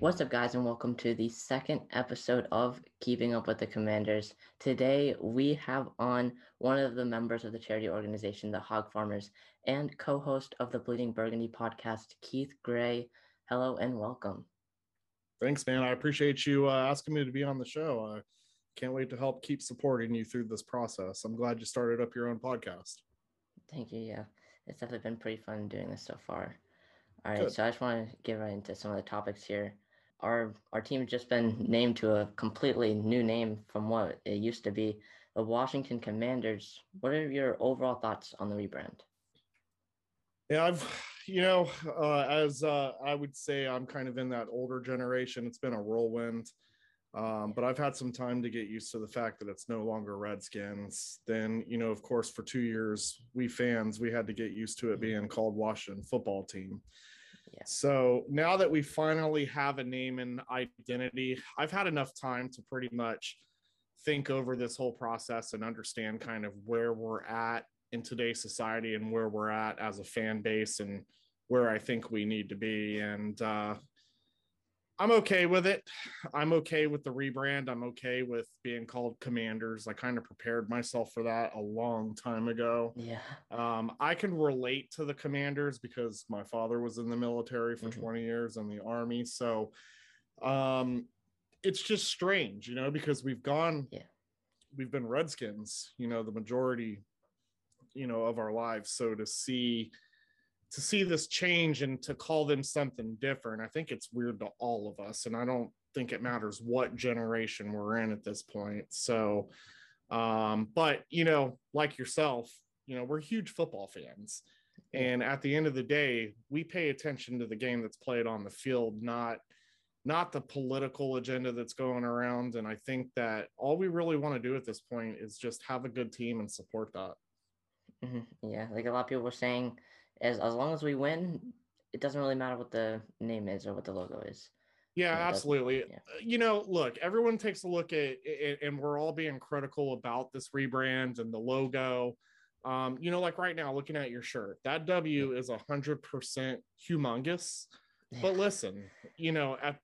What's up, guys, and welcome to the second episode of Keeping Up with the Commanders. Today, we have on one of the members of the charity organization, the Hog Farmers, and co host of the Bleeding Burgundy podcast, Keith Gray. Hello and welcome. Thanks, man. I appreciate you uh, asking me to be on the show. I can't wait to help keep supporting you through this process. I'm glad you started up your own podcast. Thank you. Yeah, it's definitely been pretty fun doing this so far. All right, Good. so I just want to get right into some of the topics here our our team's just been named to a completely new name from what it used to be, the Washington Commanders. What are your overall thoughts on the rebrand? Yeah, I've you know, uh, as uh, I would say, I'm kind of in that older generation. It's been a whirlwind, um, but I've had some time to get used to the fact that it's no longer Redskins. Then, you know, of course, for two years, we fans we had to get used to it being called Washington Football Team. So now that we finally have a name and identity, I've had enough time to pretty much think over this whole process and understand kind of where we're at in today's society and where we're at as a fan base and where I think we need to be. And uh, I'm okay with it. I'm okay with the rebrand. I'm okay with being called commanders. I kind of prepared myself for that a long time ago. Yeah. Um, I can relate to the commanders because my father was in the military for mm-hmm. 20 years in the army. So um, it's just strange, you know, because we've gone, yeah. we've been Redskins, you know, the majority, you know, of our lives. So to see, to see this change and to call them something different, I think it's weird to all of us. And I don't think it matters what generation we're in at this point. So, um, but you know, like yourself, you know, we're huge football fans. And at the end of the day, we pay attention to the game that's played on the field, not not the political agenda that's going around. And I think that all we really want to do at this point is just have a good team and support that. Mm-hmm. Yeah, like a lot of people were saying, as as long as we win, it doesn't really matter what the name is or what the logo is. Yeah, absolutely. Yeah. Uh, you know, look, everyone takes a look at it, and we're all being critical about this rebrand and the logo. Um, you know, like right now, looking at your shirt, that W is a hundred percent humongous. But listen, you know, at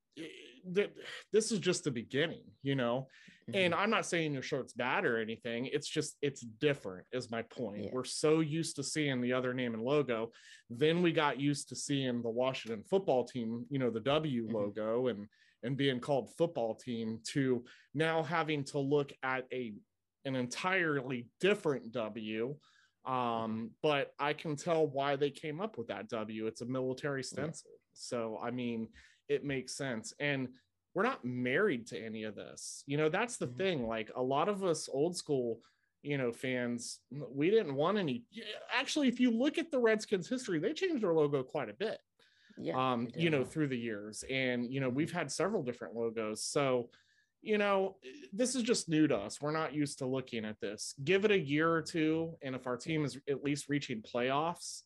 this is just the beginning, you know. Mm-hmm. And I'm not saying your shirt's bad or anything. It's just it's different, is my point. Yeah. We're so used to seeing the other name and logo. Then we got used to seeing the Washington football team, you know, the W mm-hmm. logo and and being called football team to now having to look at a an entirely different W. Um, but I can tell why they came up with that W. It's a military stencil. Yeah. So I mean it makes sense. And we're not married to any of this. You know, that's the mm-hmm. thing. Like a lot of us old school, you know, fans, we didn't want any. Actually, if you look at the Redskins history, they changed their logo quite a bit. Yeah, um, you know, through the years. And, you know, we've had several different logos. So, you know, this is just new to us. We're not used to looking at this. Give it a year or two. And if our team is at least reaching playoffs,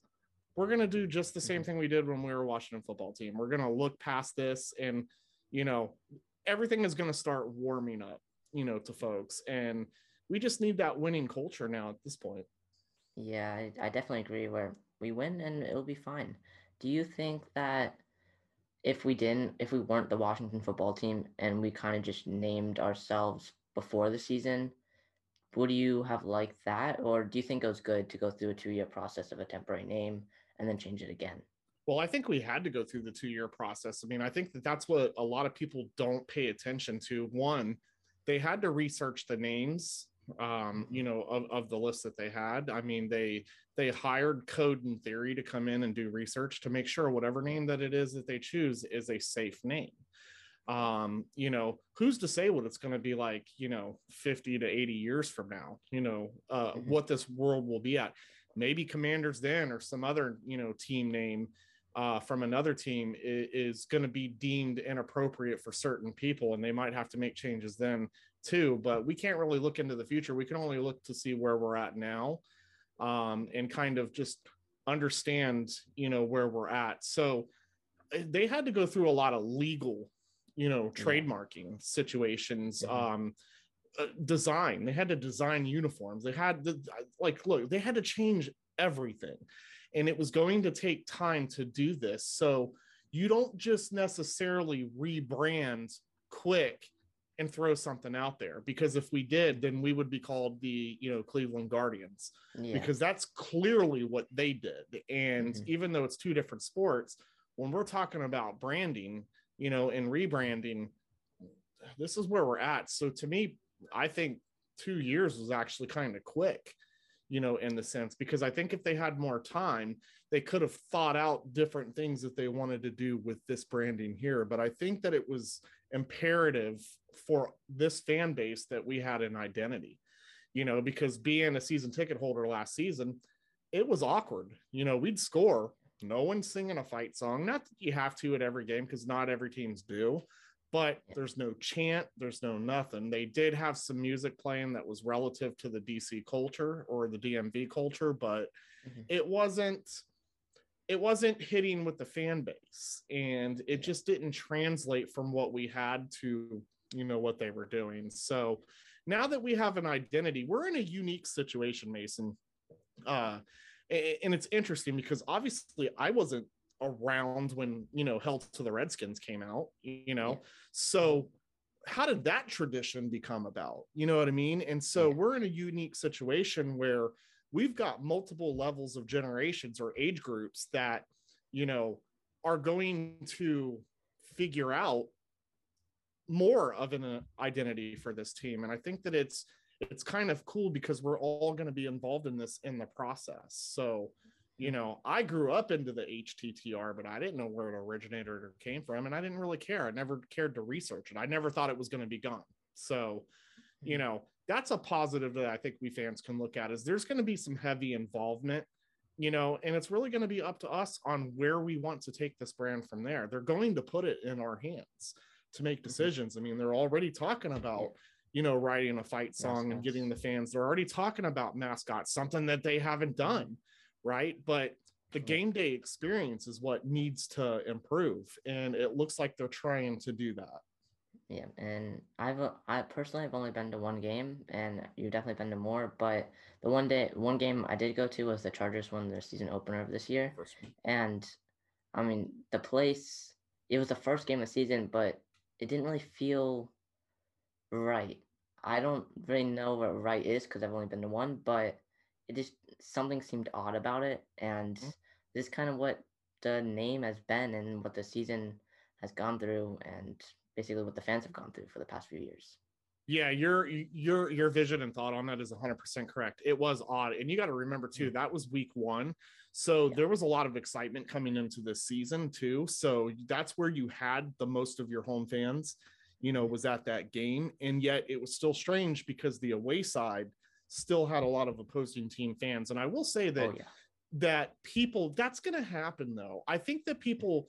we're going to do just the same mm-hmm. thing we did when we were Washington football team. We're going to look past this and, you know, everything is going to start warming up, you know, to folks. And we just need that winning culture now at this point. Yeah, I, I definitely agree where we win and it'll be fine. Do you think that if we didn't, if we weren't the Washington football team and we kind of just named ourselves before the season, would you have liked that? Or do you think it was good to go through a two year process of a temporary name and then change it again? Well, I think we had to go through the two year process. I mean, I think that that's what a lot of people don't pay attention to. One, they had to research the names um you know of, of the list that they had i mean they they hired Code and Theory to come in and do research to make sure whatever name that it is that they choose is a safe name um you know who's to say what it's going to be like you know 50 to 80 years from now you know uh mm-hmm. what this world will be at maybe commanders then or some other you know team name uh, from another team is, is going to be deemed inappropriate for certain people and they might have to make changes then too. But we can't really look into the future. We can only look to see where we're at now um, and kind of just understand you know where we're at. So eh, they had to go through a lot of legal you know trademarking situations um uh, design. They had to design uniforms. They had to like look they had to change everything. And it was going to take time to do this. So you don't just necessarily rebrand quick and throw something out there because if we did then we would be called the you know cleveland guardians yeah. because that's clearly what they did. And mm-hmm. even though it's two different sports when we're talking about branding you know and rebranding this is where we're at. So to me i think two years was actually kind of quick you know, in the sense, because I think if they had more time, they could have thought out different things that they wanted to do with this branding here. But I think that it was imperative for this fan base that we had an identity, you know, because being a season ticket holder last season, it was awkward. You know, we'd score, no one's singing a fight song. Not that you have to at every game because not every team's do, but there's no chant, there's no nothing. They did have some music playing that was relative to the DC culture or the DMV culture, but mm-hmm. it wasn't it wasn't hitting with the fan base and it just didn't translate from what we had to you know what they were doing so now that we have an identity we're in a unique situation mason uh and it's interesting because obviously i wasn't around when you know Hail to the Redskins came out, you know. So how did that tradition become about? You know what I mean? And so we're in a unique situation where we've got multiple levels of generations or age groups that, you know, are going to figure out more of an uh, identity for this team. And I think that it's it's kind of cool because we're all going to be involved in this in the process. So you know, I grew up into the HTTR, but I didn't know where it originated or came from. And I didn't really care. I never cared to research it. I never thought it was going to be gone. So, you mm-hmm. know, that's a positive that I think we fans can look at is there's going to be some heavy involvement, you know, and it's really going to be up to us on where we want to take this brand from there. They're going to put it in our hands to make mm-hmm. decisions. I mean, they're already talking about, you know, writing a fight song and getting the fans. They're already talking about mascots, something that they haven't mm-hmm. done right? But the game day experience is what needs to improve, and it looks like they're trying to do that. Yeah, and I've I personally have only been to one game, and you've definitely been to more. But the one day, one game I did go to was the Chargers won their season opener of this year, and I mean the place. It was the first game of the season, but it didn't really feel right. I don't really know what right is because I've only been to one, but it just something seemed odd about it, and mm-hmm. this is kind of what the name has been and what the season has gone through, and basically what the fans have gone through for the past few years. Yeah, your your your vision and thought on that is 100% correct. It was odd, and you got to remember too mm-hmm. that was week one, so yeah. there was a lot of excitement coming into this season too. So that's where you had the most of your home fans, you know, was at that game, and yet it was still strange because the away side still had a lot of opposing team fans. And I will say that oh, yeah. that people that's going to happen though. I think that people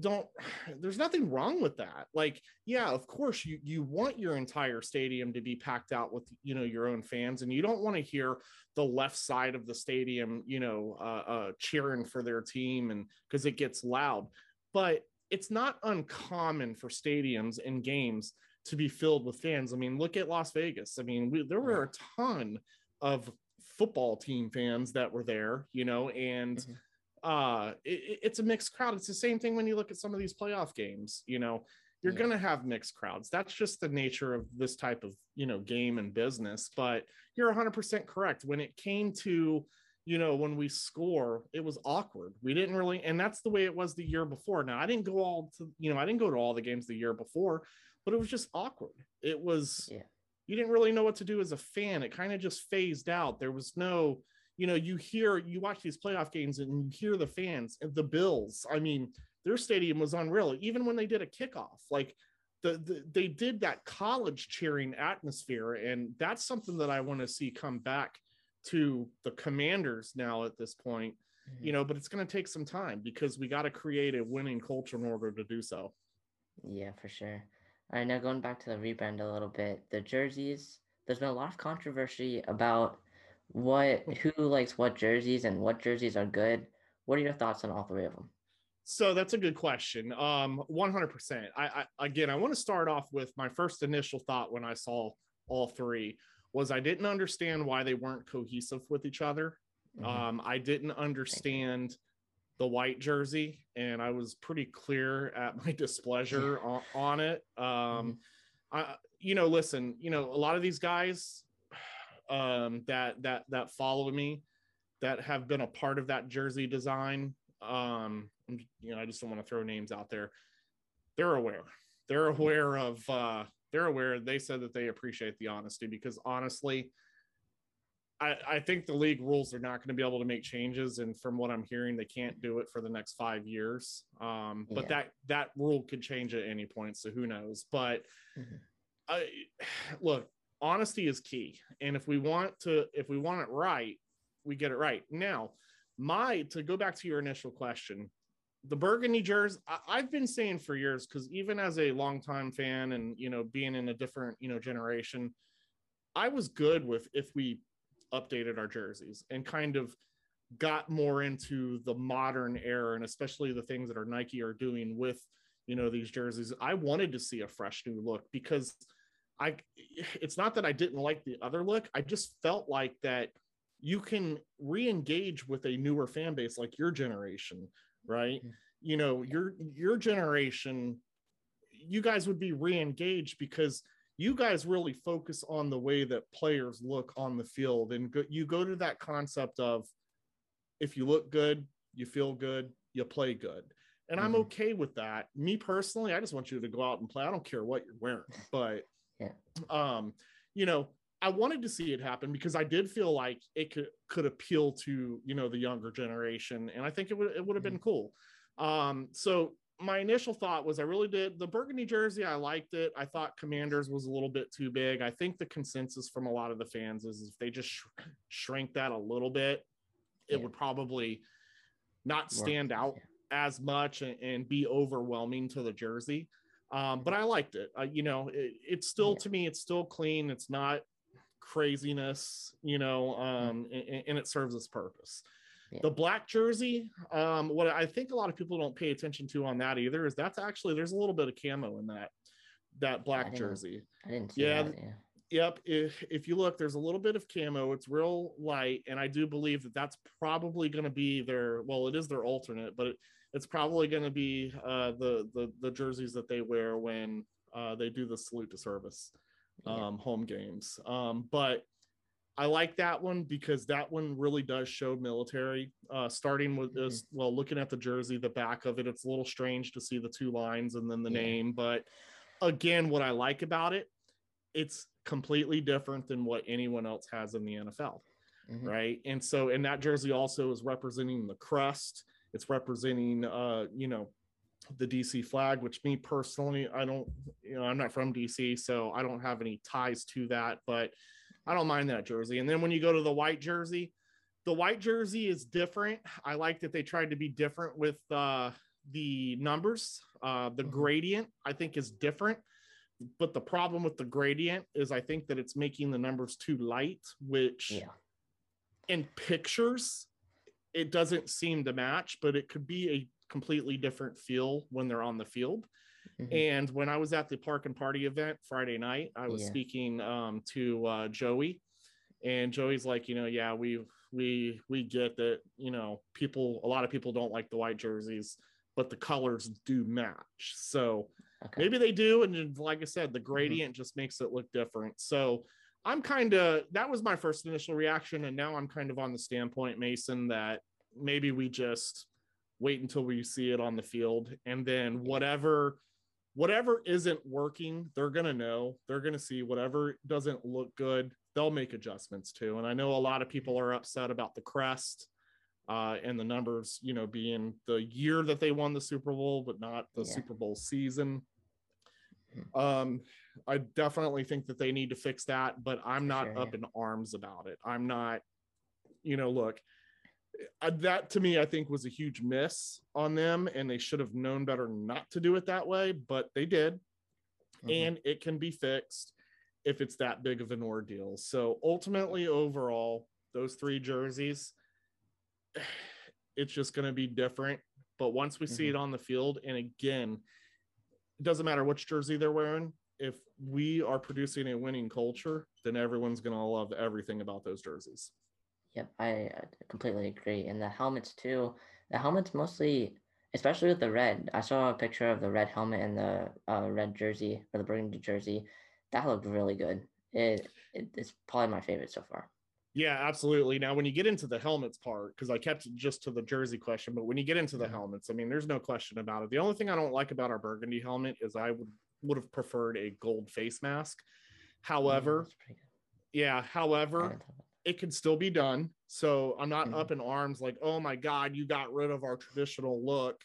don't there's nothing wrong with that like yeah of course you you want your entire stadium to be packed out with you know your own fans and you don't want to hear the left side of the stadium you know uh, uh cheering for their team and because it gets loud but it's not uncommon for stadiums and games to be filled with fans. I mean, look at Las Vegas. I mean, we, there were a ton of football team fans that were there, you know, and mm-hmm. uh, it, it's a mixed crowd. It's the same thing when you look at some of these playoff games, you know, you're yeah. going to have mixed crowds. That's just the nature of this type of, you know, game and business. But you're 100% correct. When it came to, you know, when we score, it was awkward. We didn't really, and that's the way it was the year before. Now, I didn't go all to, you know, I didn't go to all the games the year before, but it was just awkward. It was, yeah. you didn't really know what to do as a fan. It kind of just phased out. There was no, you know, you hear, you watch these playoff games and you hear the fans and the Bills. I mean, their stadium was unreal. Even when they did a kickoff, like the, the they did that college cheering atmosphere. And that's something that I want to see come back to the commanders now at this point. Mm-hmm. You know, but it's going to take some time because we got to create a winning culture in order to do so. Yeah, for sure. All right, now going back to the rebrand a little bit, the jerseys. There's been a lot of controversy about what who likes what jerseys and what jerseys are good. What are your thoughts on all three of them? So that's a good question. Um, 100%. I, I again, I want to start off with my first initial thought when I saw all three was I didn't understand why they weren't cohesive with each other. Mm-hmm. Um, I didn't understand the white jersey, and I was pretty clear at my displeasure on, on, it. Um, mm-hmm. I, you know, listen, you know, a lot of these guys um, that that that follow me that have been a part of that jersey design. Um, you know, I just don't want to throw names out there. They're aware. They're aware of. Uh, they're aware. They said that they appreciate the honesty because honestly, I, I think the league rules are not going to be able to make changes, and from what I'm hearing, they can't do it for the next five years. Um, but yeah. that that rule could change at any point, so who knows? But mm-hmm. I, look, honesty is key, and if we want to, if we want it right, we get it right. Now, my to go back to your initial question, the burgundy jerseys I, have been saying for years because even as a longtime fan and you know being in a different you know generation, I was good with if we updated our jerseys and kind of got more into the modern era and especially the things that our Nike are doing with you know these jerseys. I wanted to see a fresh new look because I it's not that I didn't like the other look. I just felt like that you can re-engage with a newer fan base like your generation, right? Mm-hmm. You know, your your generation you guys would be re-engaged because you guys really focus on the way that players look on the field and go, you go to that concept of if you look good you feel good you play good and mm-hmm. i'm okay with that me personally i just want you to go out and play i don't care what you're wearing but yeah. um you know i wanted to see it happen because i did feel like it could could appeal to you know the younger generation and i think it would it would have been mm-hmm. cool um so my initial thought was I really did the burgundy jersey. I liked it. I thought Commanders was a little bit too big. I think the consensus from a lot of the fans is if they just sh- shrink that a little bit, it yeah. would probably not stand More, out yeah. as much and, and, be overwhelming to the jersey. Um, but I liked it. Uh, you know, it, it's still yeah. to me, it's still clean. It's not craziness, you know, um, and, and it serves its purpose. The black jersey, um, what I think a lot of people don't pay attention to on that either is that's actually there's a little bit of camo in that that black I jersey. I didn't yeah, that, yeah. Yep. If if you look, there's a little bit of camo. It's real light, and I do believe that that's probably going to be their. Well, it is their alternate, but it, it's probably going to be uh, the the the jerseys that they wear when uh, they do the salute to service um, yeah. home games. Um, but I like that one because that one really does show military. Uh, starting with this, mm-hmm. well, looking at the jersey, the back of it, it's a little strange to see the two lines and then the yeah. name. But again, what I like about it, it's completely different than what anyone else has in the NFL. Mm-hmm. Right. And so, and that jersey also is representing the crust. It's representing, uh, you know, the DC flag, which me personally, I don't, you know, I'm not from DC, so I don't have any ties to that. But I don't mind that jersey. And then when you go to the white jersey, the white jersey is different. I like that they tried to be different with uh, the numbers. Uh, the mm-hmm. gradient, I think, is different. But the problem with the gradient is I think that it's making the numbers too light, which yeah. in pictures, it doesn't seem to match, but it could be a completely different feel when they're on the field. Mm-hmm. And when I was at the park and party event Friday night, I was yeah. speaking um, to uh, Joey, and Joey's like, you know, yeah, we we we get that, you know, people, a lot of people don't like the white jerseys, but the colors do match. So okay. maybe they do, and like I said, the mm-hmm. gradient mm-hmm. just makes it look different. So I'm kind of that was my first initial reaction, and now I'm kind of on the standpoint, Mason, that maybe we just wait until we see it on the field, and then whatever whatever isn't working, they're going to know. They're going to see whatever doesn't look good, they'll make adjustments too. And I know a lot of people are upset about the crest uh, and the numbers, you know, being the year that they won the Super Bowl, but not the yeah. Super Bowl season. Hmm. Um, I definitely think that they need to fix that, but I'm not sure, up in arms about it. I'm not, you know, look, that to me, I think was a huge miss on them, and they should have known better not to do it that way, but they did. Mm-hmm. And it can be fixed if it's that big of an ordeal. So ultimately, overall, those three jerseys, it's just going to be different. But once we mm-hmm. see it on the field, and again, it doesn't matter which jersey they're wearing. If we are producing a winning culture, then everyone's going to love everything about those jerseys. Yep, I completely agree. And the helmets too. the helmet's mostly, especially with the red. I saw a picture of the red helmet and the uh, red jersey or the burgundy jersey. That looked really good. It, it it's probably my favorite so far. Yeah, absolutely. Now, when you get into the helmets part, because I kept just to the jersey question, but when you get into the helmets, I mean, there's no question about it. The only thing I don't like about our burgundy helmet is I would would have preferred a gold face mask. However, mm, yeah, however, it can still be done. So I'm not mm-hmm. up in arms like, oh my God, you got rid of our traditional look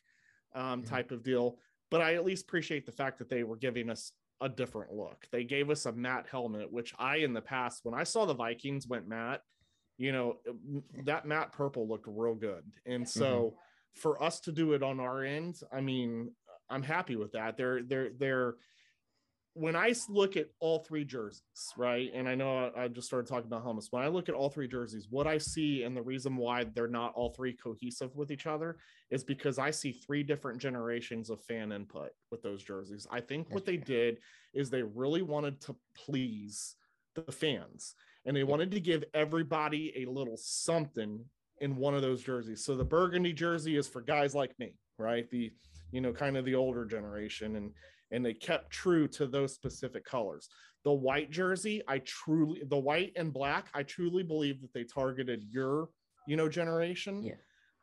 um, mm-hmm. type of deal. But I at least appreciate the fact that they were giving us a different look. They gave us a matte helmet, which I, in the past, when I saw the Vikings went matte, you know, that matte purple looked real good. And so mm-hmm. for us to do it on our end, I mean, I'm happy with that. They're, they're, they're, when I look at all three jerseys, right, and I know I, just started talking about helmets. When I look at all three jerseys, what I see and the reason why they're not all three cohesive with each other is because I see three different generations of fan input with those jerseys. I think what they did is they really wanted to please the fans and they wanted to give everybody a little something in one of those jerseys. So the burgundy jersey is for guys like me, right? The you know kind of the older generation and and they kept true to those specific colors. The white jersey, I truly, the white and black, I truly believe that they targeted your, you know, generation. Yeah.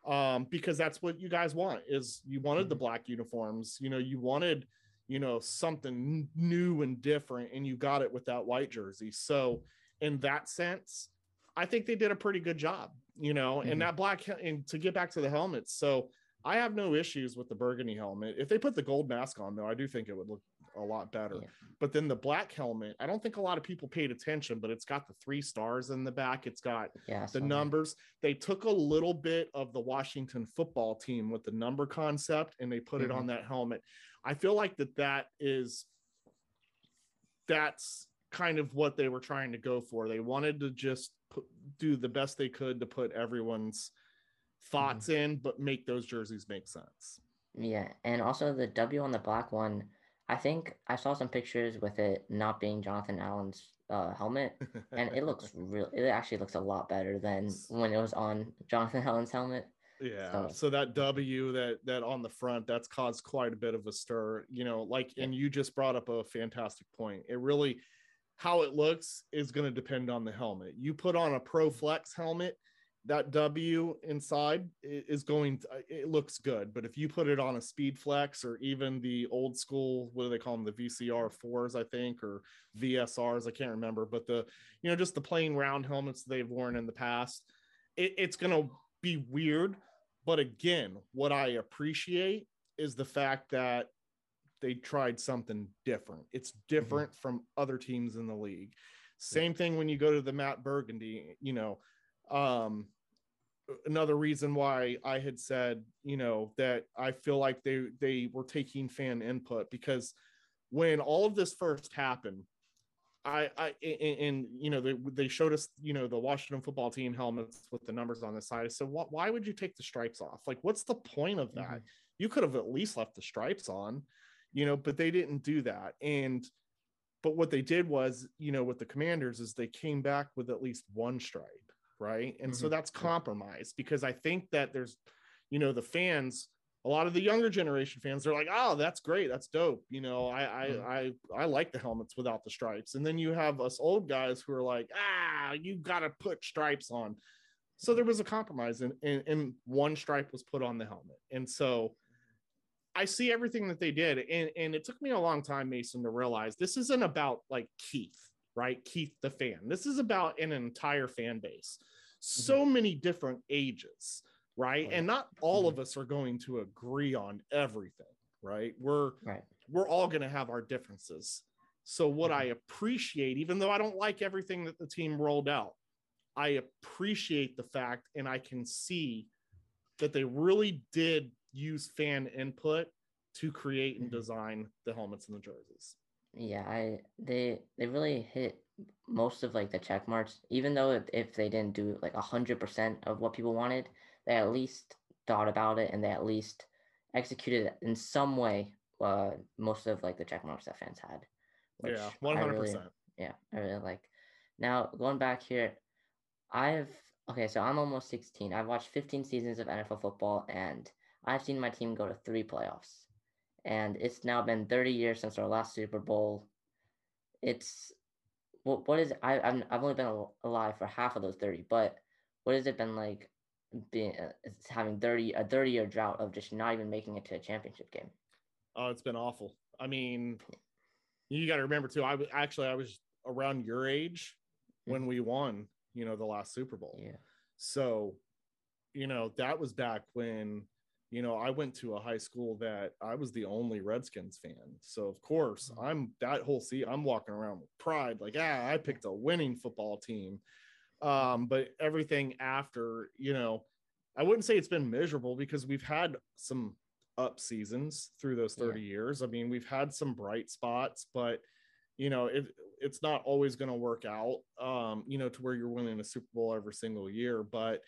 Um, because that's what you guys want is you wanted mm-hmm. the black uniforms, you know, you wanted, you know, something new and different, and you got it with that white jersey. So, in that sense, I think they did a pretty good job, you know, mm-hmm. and that black, and to get back to the helmets. So, I have no issues with the burgundy helmet. If they put the gold mask on, though, I do think it would look a lot better. Yeah. But then the black helmet, I don't think a lot of people paid attention, but it's got the three stars in the back. It's got yeah, the numbers. That. They took a little bit of the Washington football team with the number concept and they put mm-hmm. it on that helmet. I feel like that that is that's kind of what they were trying to go for. They wanted to just put, do the best they could to put everyone's thoughts mm-hmm. in, but make those jerseys make sense. Yeah, and also the W on the black one, I think I saw some pictures with it not being Jonathan Allen's uh, helmet, and it looks real. It actually looks a lot better than when it was on Jonathan Allen's helmet. Yeah. So, so, that W that that on the front that's caused quite a bit of a stir. You know, like, and you just brought up a fantastic point. It really, how it looks is going to depend on the helmet. You put on a Pro Flex helmet that W inside is going to, it looks good, but if you put it on a SpeedFlex or even the old school, what do they call them? The VCR fours, I think, or VSRs, I can't remember, but the, you know, just the plain round helmets they've worn in the past, it, it's going to be weird. But again, what I appreciate is the fact that they tried something different. It's mm-hmm. different mm-hmm. from other teams in the league. Same thing when you go to the matte Burgundy, you know, um, another reason why I had said, you know, that I feel like they they were taking fan input because when all of this first happened, I I and, and you know they they showed us you know the Washington football team helmets with the numbers on the side. I said, what? Why would you take the stripes off? Like, what's the point of that? Mm-hmm. You could have at least left the stripes on, you know, but they didn't do that. And but what they did was, you know, with the Commanders is they came back with at least one stripe right? And mm-hmm. so that's compromise because i think that there's you know the fans a lot of the younger generation fans they're like oh that's great. That's dope. You know i I, mm-hmm. I i like the helmets without the stripes. And then you have us old guys who are like ah you gotta put stripes on. So there was a compromise and, and, and one stripe was put on the helmet. And so i see everything that they did. And, and it took me a long time mason to realize this isn't about like keith right? Keith the fan. This is about an entire fan base. So mm-hmm. many different ages, right? right? And not all mm-hmm. of us are going to agree on everything, right? We're right. we're all going to have our differences. So what mm-hmm. I appreciate even though I don't like everything that the team rolled out, I appreciate the fact and I can see that they really did use fan input to create and mm-hmm. design the helmets and the jerseys. Yeah, I they they really hit most of like the check marks. Even though if, if they didn't do like a hundred percent of what people wanted, they at least thought about it and they at least executed it in some way uh, most of like the check marks that fans had. yeah, one hundred percent. Yeah, I really like. Now going back here, I've Okay, so I'm almost 16. I've watched 15 seasons of NFL football and I've seen my team go to three playoffs. And it's now been 30 years since our last Super Bowl. It's what what is I I'm, I've only been alive for half of those 30, but what has it been like being uh, having 30 a 30 year drought of just not even making it to a championship game? Oh, it's been awful. I mean, you got to remember too. I actually I was around your age when mm-hmm. we won, you know, the last Super Bowl. Yeah. So, you know, that was back when, you know, I went to a high school that I was the only Redskins fan. So of course, mm-hmm. I'm that whole see I'm walking around with pride, like, ah, I picked a winning football team. Um, but everything after, you know, I wouldn't say it's been miserable because we've had some up seasons through those 30 yeah. years. I mean, we've had some bright spots, but you know, it it's not always going to work out um, you know, to where you're winning a Super Bowl every single year, but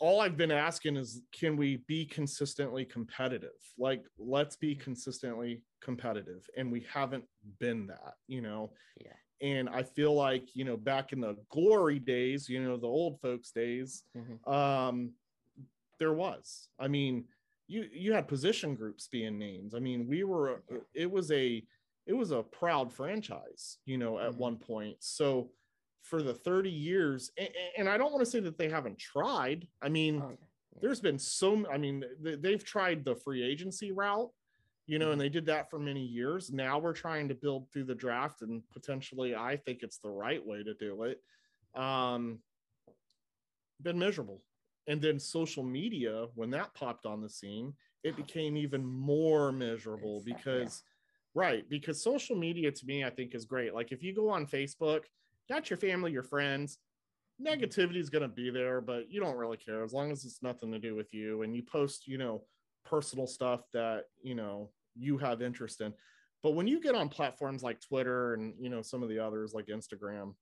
all I've been asking is can we be consistently competitive? Like let's be consistently competitive and we haven't been that, you know. Yeah. And I feel like, you know, back in the glory days, you know, the old folks days, mm-hmm. um there was. I mean, you you had position groups being named. I mean, we were it was a it was a proud franchise, you know, at mm-hmm. one point. So for the 30 years, and, and, I don't want to say that they haven't tried. I mean, oh, yeah. there's been so I mean, they've tried the free agency route, you know, mm-hmm. and they did that for many years. Now we're trying to build through the draft, and potentially I think it's the right way to do it. Um been miserable and then social media, when that popped on the scene, it became even more miserable because, yeah. right, because social media to me, I think is great. Like if you go on Facebook, got your family, your friends, negativity is going to be there, but you don't really care. As long as it's nothing to do with you and you post, you know, personal stuff that, you know, you have interest in. But when you get on platforms like Twitter and, you know, some of the others like Instagram,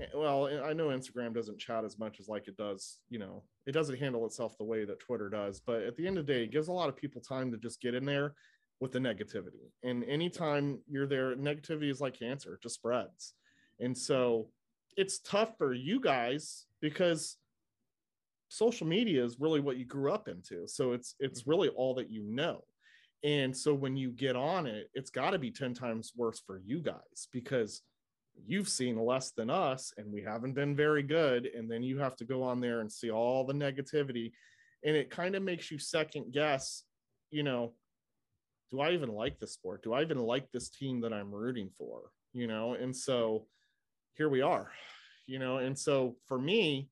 Eh, well i know instagram doesn't chat as much as like it does you know it doesn't handle itself the way that twitter does. But at the end of the day it gives a lot of people time to just get in there with the negativity. And anytime you're there negativity is like cancer. It just spreads and so it's tough for you guys because social media is really what you grew up into. So it's it's mm-hmm. really all that you know. And so when you get on it it's got to be 10 times worse for you guys because you've seen less than us and we haven't been very good. And then you have to go on there and see all the negativity. And it kind of makes you second guess you know do i even like this sport? Do i even like this team that i'm rooting for? You know? And so here we are you know and so for me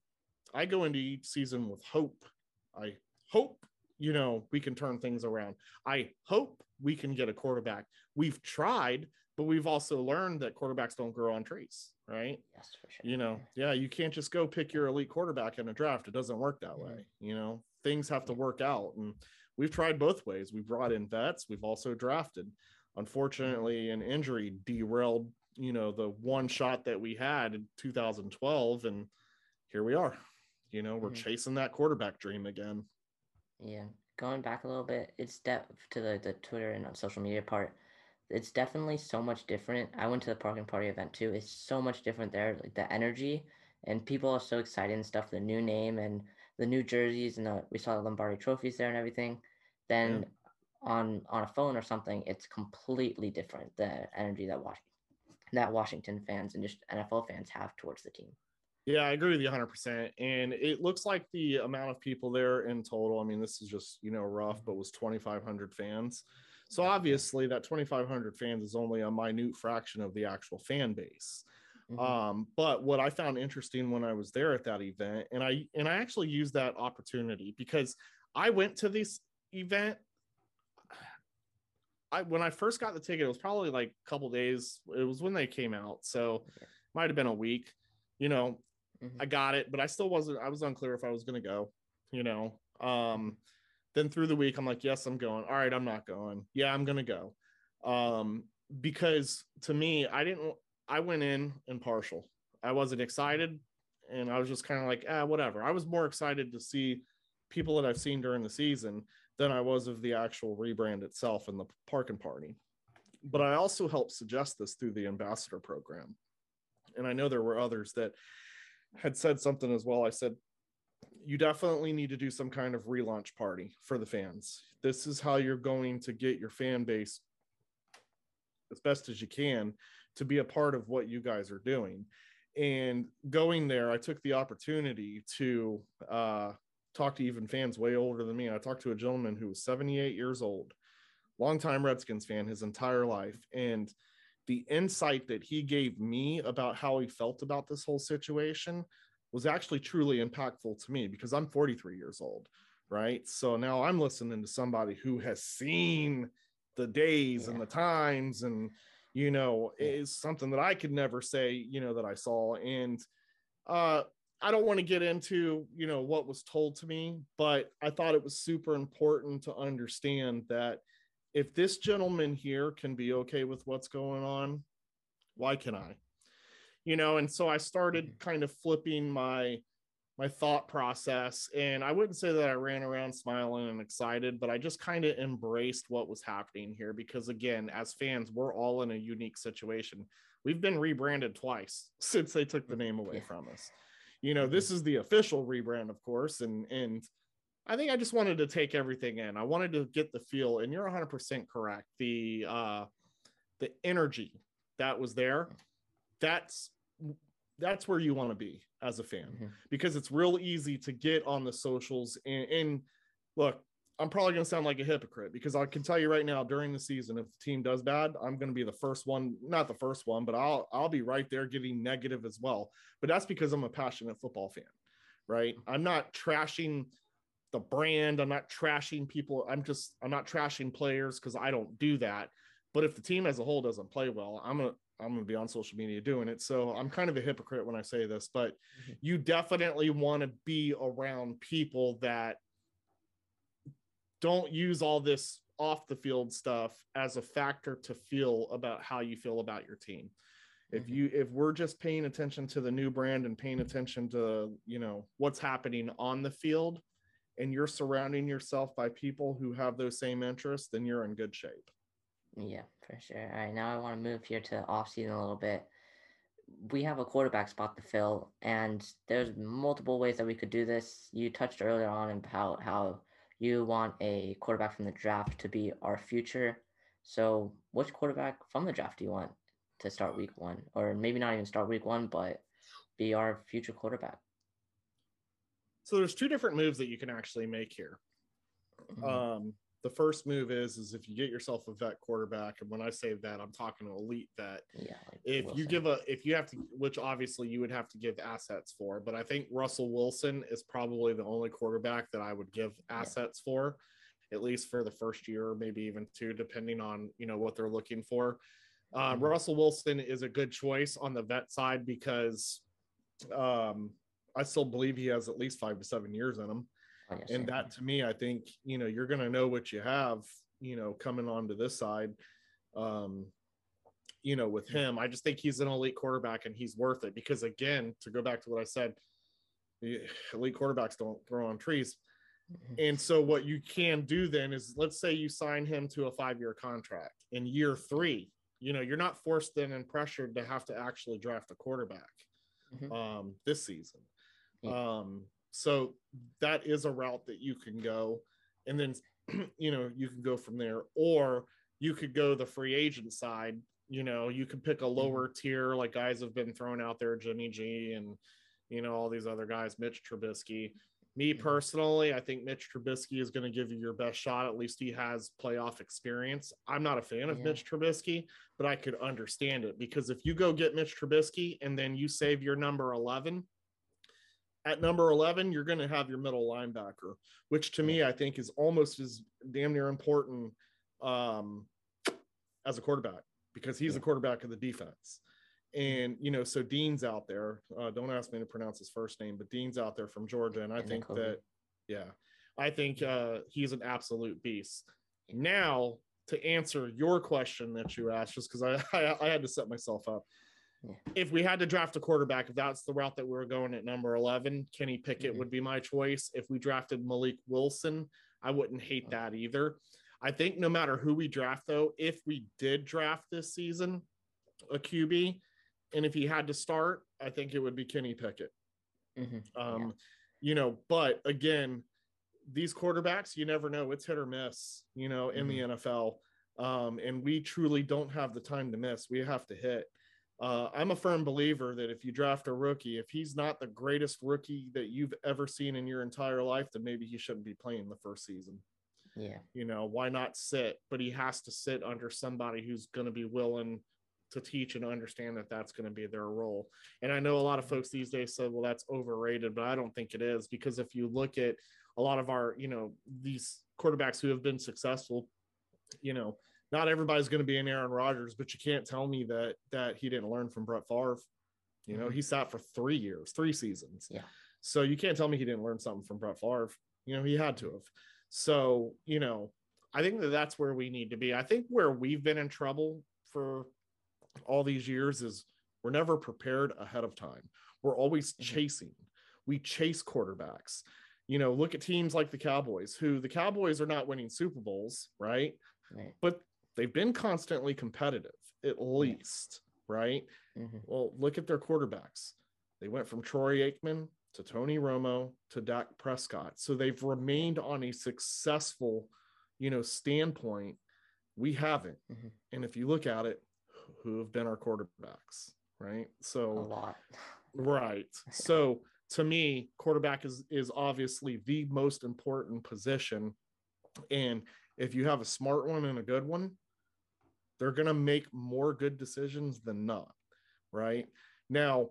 i go into each season with hope i hope you know we can turn things around i hope we can get a quarterback we've tried but we've also learned that quarterbacks don't grow on trees, right? Yes, for sure. You know, yeah, you can't just go pick your elite quarterback in a draft. It doesn't work that way. Mm-hmm. You know, things have to work out. And we've tried both ways. We've brought in vets, we've also drafted. Unfortunately, an injury derailed, you know, the one shot that we had in 2012. And here we are. You know, we're mm-hmm. chasing that quarterback dream again. Yeah. Going back a little bit, it's depth to the, the Twitter and social media part it's definitely so much different. I went to the parking Party event too. It's so much different there. Like the energy and people are so excited and stuff. The new name and the new jerseys and the, we saw the Lombardi trophies there and everything. Then yeah. on on a phone or something, it's completely different. The energy that Washington that Washington fans and just NFL fans have towards the team. Yeah, I agree with you 100%. And it looks like the amount of people there in total, I mean, this is just, you know, rough, but was 2,500 fans. So obviously, that 2,500 fans is only a minute fraction of the actual fan base. Mm-hmm. Um, but what I found interesting when I was there at that event, and I and I actually used that opportunity because I went to this event. I when I first got the ticket, it was probably like a couple days. It was when they came out, so might have been a week. You know, mm-hmm. I got it, but I still wasn't. I was unclear if I was going to go. You know, um, then through the week, I'm like, yes, I'm going. All right, I'm not going. Yeah, I'm gonna go. Um, because to me, I didn't. I went in impartial. I wasn't excited, and I was just kind of like, ah, whatever. I was more excited to see people that I've seen during the season than I was of the actual rebrand itself and the Parkin Party. But I also helped suggest this through the ambassador program, and I know there were others that had said something as well. I said, you definitely need to do some kind of relaunch party for the fans. This is how you're going to get your fan base as best as you can to be a part of what you guys are doing. And going there, I took the opportunity to uh, talk to even fans way older than me. I talked to a gentleman who was 78 years old, longtime Redskins fan his entire life. And the insight that he gave me about how he felt about this whole situation was actually truly impactful to me because I'm 43 years old, right? So now I'm listening to somebody who has seen the days yeah. and the times and you know yeah. is something that I could never say, you know, that I saw and uh I don't want to get into, you know, what was told to me, but I thought it was super important to understand that if this gentleman here can be okay with what's going on, why can I? You know, and so I started mm-hmm. kind of flipping my my thought process and I wouldn't say that I ran around smiling and excited, but I just kind of embraced what was happening here because again, as fans, we're all in a unique situation. We've been rebranded twice since they took the name away yeah. from us. You know, this is the official rebrand, of course, and and I think I just wanted to take everything in. I wanted to get the feel, and you're 100% correct. The uh, the energy that was there, that's that's where you want to be as a fan mm-hmm. because it's real easy to get on the socials and, and look. I'm probably going to sound like a hypocrite because I can tell you right now during the season, if the team does bad, I'm going to be the first one, not the first one, but I'll I'll be right there getting negative as well. But that's because I'm a passionate football fan, right? I'm not trashing the brand. I'm not trashing people. I'm just I'm not trashing players because I don't do that. But if the team as a whole doesn't play well, I'm gonna I'm gonna be on social media doing it. So I'm kind of a hypocrite when I say this, but mm-hmm. you definitely want to be around people that don't use all this off the field stuff as a factor to feel about how you feel about your team. If mm-hmm. you if we're just paying attention to the new brand and paying attention to, you know, what's happening on the field, and you're surrounding yourself by people who have those same interests, then you're in good shape. Yeah, for sure. All right, now I want to move here to off season a little bit. We have a quarterback spot to fill, and there's multiple ways that we could do this. You touched earlier on about how you want a quarterback from the draft to be our future. So, which quarterback from the draft do you want to start week one, or maybe not even start week one, but be our future quarterback? So there's two different moves that you can actually make here. Mm-hmm. Um, the first move is is if you get yourself a vet quarterback, and when I say that, I'm talking an elite vet. Yeah. Like if Wilson. you give a, if you have to, which obviously you would have to give assets for, but I think Russell Wilson is probably the only quarterback that I would give assets yeah. for, at least for the first year, maybe even two, depending on you know what they're looking for. Um, mm-hmm. Russell Wilson is a good choice on the vet side because um, I still believe he has at least five to seven years in him. Oh, and that to me, I think, you know, you're going to know what you have, you know, coming onto this side. Um, you know, with him, I just think he's an elite quarterback and he's worth it because, again, to go back to what I said, elite quarterbacks don't grow on trees. Mm-hmm. And so, what you can do then is let's say you sign him to a five year contract in year three, you know, you're not forced then and pressured to have to actually draft a quarterback mm-hmm. um, this season. Um, so that is a route that you can go. And then, you know, you can go from there, or you could go the free agent side. You know, you could pick a mm-hmm. lower tier, like guys have been thrown out there, Jimmy G and, you know, all these other guys, Mitch Trubisky. Me mm-hmm. personally, I think Mitch Trubisky is going to give you your best shot. At least he has playoff experience. I'm not a fan of yeah. Mitch Trubisky, but I could understand it because if you go get Mitch Trubisky and then you save your number 11, at number 11, you're going to have your middle linebacker, which to me, I think is almost as damn near important um, as a quarterback because he's yeah. the quarterback of the defense. And, you know, so Dean's out there. Uh, don't ask me to pronounce his first name, but Dean's out there from Georgia. And I and think that, yeah, I think uh, he's an absolute beast. Now, to answer your question that you asked, just because I, I, I had to set myself up if we had to draft a quarterback, if that's the route that we are going at number 11, Kenny Pickett mm-hmm. would be my choice. If we drafted Malik Willis, I wouldn't hate that either. I think no matter who we draft, though, if we did draft this season a QB, and if he had to start, I think it would be Kenny Pickett. Mm-hmm. Um, yeah. You know, but again, these quarterbacks, you never know. It's hit or miss, you know, in mm-hmm. the NFL. Um, and we truly don't have the time to miss. We have to hit. Uh, I'm a firm believer that if you draft a rookie, if he's not the greatest rookie that you've ever seen in your entire life, then maybe he shouldn't be playing the first season. Yeah. You know, why not sit? But he has to sit under somebody who's going to be willing to teach and understand that that's going to be their role. And I know a lot of folks these days said, well, that's overrated, but I don't think it is because if you look at a lot of our, you know, these quarterbacks who have been successful, you know, not everybody's going to be an Aaron Rodgers, but you can't tell me that that he didn't learn from Brett Favre. You know, mm-hmm. he sat for three years, three seasons. Yeah. So you can't tell me he didn't learn something from Brett Favre. You know, he had to have. So, you know, I think that that's where we need to be. I think where we've been in trouble for all these years is we're never prepared ahead of time. We're always mm-hmm. chasing. We chase quarterbacks. You know, look at teams like the Cowboys, who the Cowboys are not winning Super Bowls, right? right. But they've been constantly competitive, at least, right? Mm-hmm. Well, look at their quarterbacks. They went from Troy Aikman to Tony Romo to Dak Prescott. So they've remained on a successful, you know, standpoint. We haven't. Mm-hmm. And if you look at it, who have been our quarterbacks, right? So a lot. Right. So to me, quarterback is is obviously the most important position. And if you have a smart one and a good one, they're going to make more good decisions than not. Right now,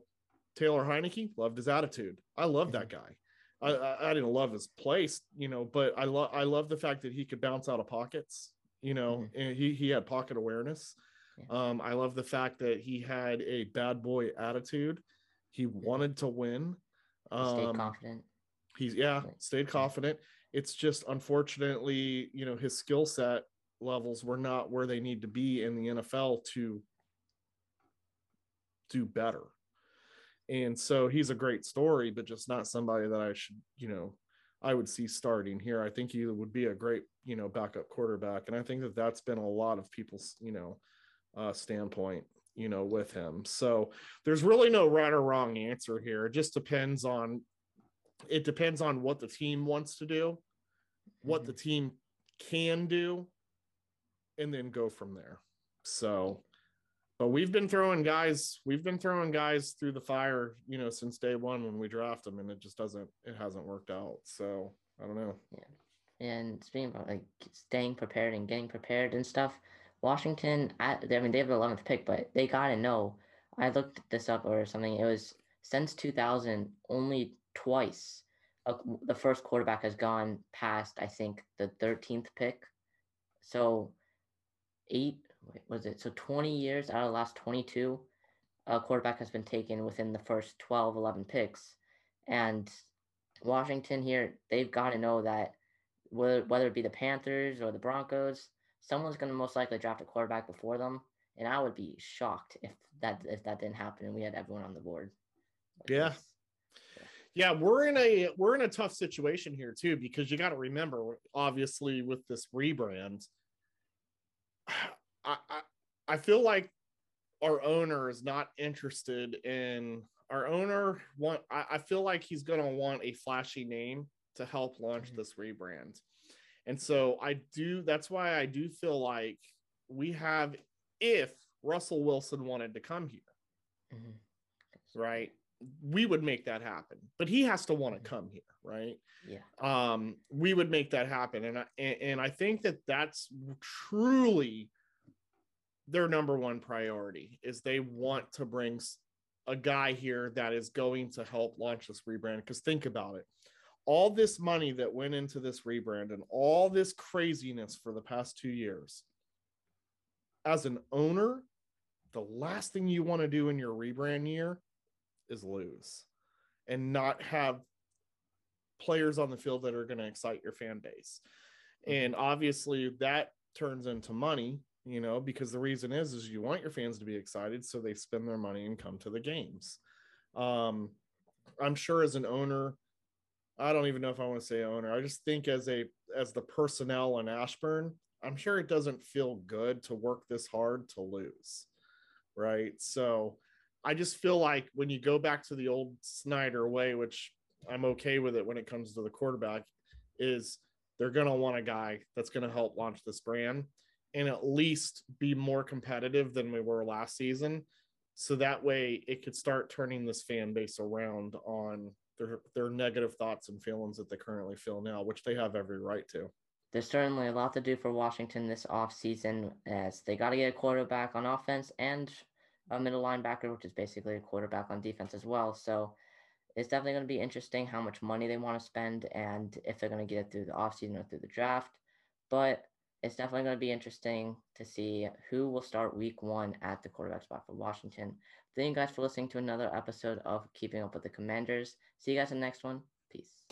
Taylor Heinicke loved his attitude. I love that guy. I, I, I, didn't love his place, you know, but I love I love the fact that he could bounce out of pockets, you know, mm-hmm. and he he had pocket awareness. Yeah. Um, I love the fact that he had a bad boy attitude. He wanted to win. Um, stayed confident. He's yeah, stayed confident. It's just unfortunately, you know, his skill set levels were not where they need to be in the NFL to do better. And so he's a great story, but just not somebody that I should, you know, I would see starting here. I think he would be a great, you know, backup quarterback. And I think that that's been a lot of people's, you know, uh, standpoint, you know, with him. So there's really no right or wrong answer here. It just depends on it depends on what the team wants to do, what the mm-hmm. team can do, and then go from there. So but we've been throwing guys, we've been throwing guys through the fire, you know, since day one when we draft them, and it just doesn't, it hasn't worked out. So I don't know. Yeah. And speaking about like staying prepared and getting prepared and stuff, Washington, I, I mean, they have the 11th pick, but they got to know. I looked this up or something. It was since 2000, only twice the first quarterback has gone past, I think, the 13th pick. So eight, wait, was it? So 20 years out of the last 22, a quarterback has been taken within the first 12, 11 picks. And Washington here, they've got to know that whether, whether it be the Panthers or the Broncos, someone's going to most likely draft a quarterback before them, and I would be shocked if that if that didn't happen and we had everyone on the board. Yeah. yeah. we're in a we're in a tough situation here too because you got to remember, obviously, with this rebrand, I, I I feel like our owner is not interested in our owner want I, I feel like he's gonna want a flashy name to help launch mm-hmm. this rebrand. And so I do, that's why I do feel like we have, if Russell Wilson wanted to come here, mm-hmm. right, we would make that happen. But he has to want to mm-hmm. come here, right? Yeah. Um, we would make that happen. And I, and I think that that's truly their number one priority is they want to bring a guy here that is going to help launch this rebrand. Because think about it all this money that went into this rebrand and all this craziness for the past two years, as an owner, the last thing you want to do in your rebrand year is lose and not have players on the field that are going to excite your fan base. Mm-hmm. And obviously that turns into money, you know, because the reason is is you want your fans to be excited so they spend their money and come to the games. Um I'm sure as an owner I don't even know if I want to say owner. I just think as a as the personnel in Ashburn, I'm sure it doesn't feel good to work this hard to lose. Right. So I just feel like when you go back to the old Snyder way, which I'm okay with it when it comes to the quarterback, is they're going to want a guy that's going to help launch this brand and at least be more competitive than we were last season. So that way it could start turning this fan base around on their, their negative thoughts and feelings that they currently feel now, which they have every right to. There's certainly a lot to do for Washington this offseason as they got to get a quarterback on offense and a middle linebacker, which is basically a quarterback on defense as well. So it's definitely going to be interesting how much money they want to spend and if they're going to get it through the offseason or through the draft. But it's definitely going to be interesting to see who will start week one at the quarterback spot for Washington. Thank you guys for listening to another episode of Keeping Up with the Commanders. See you guys in the next one. Peace.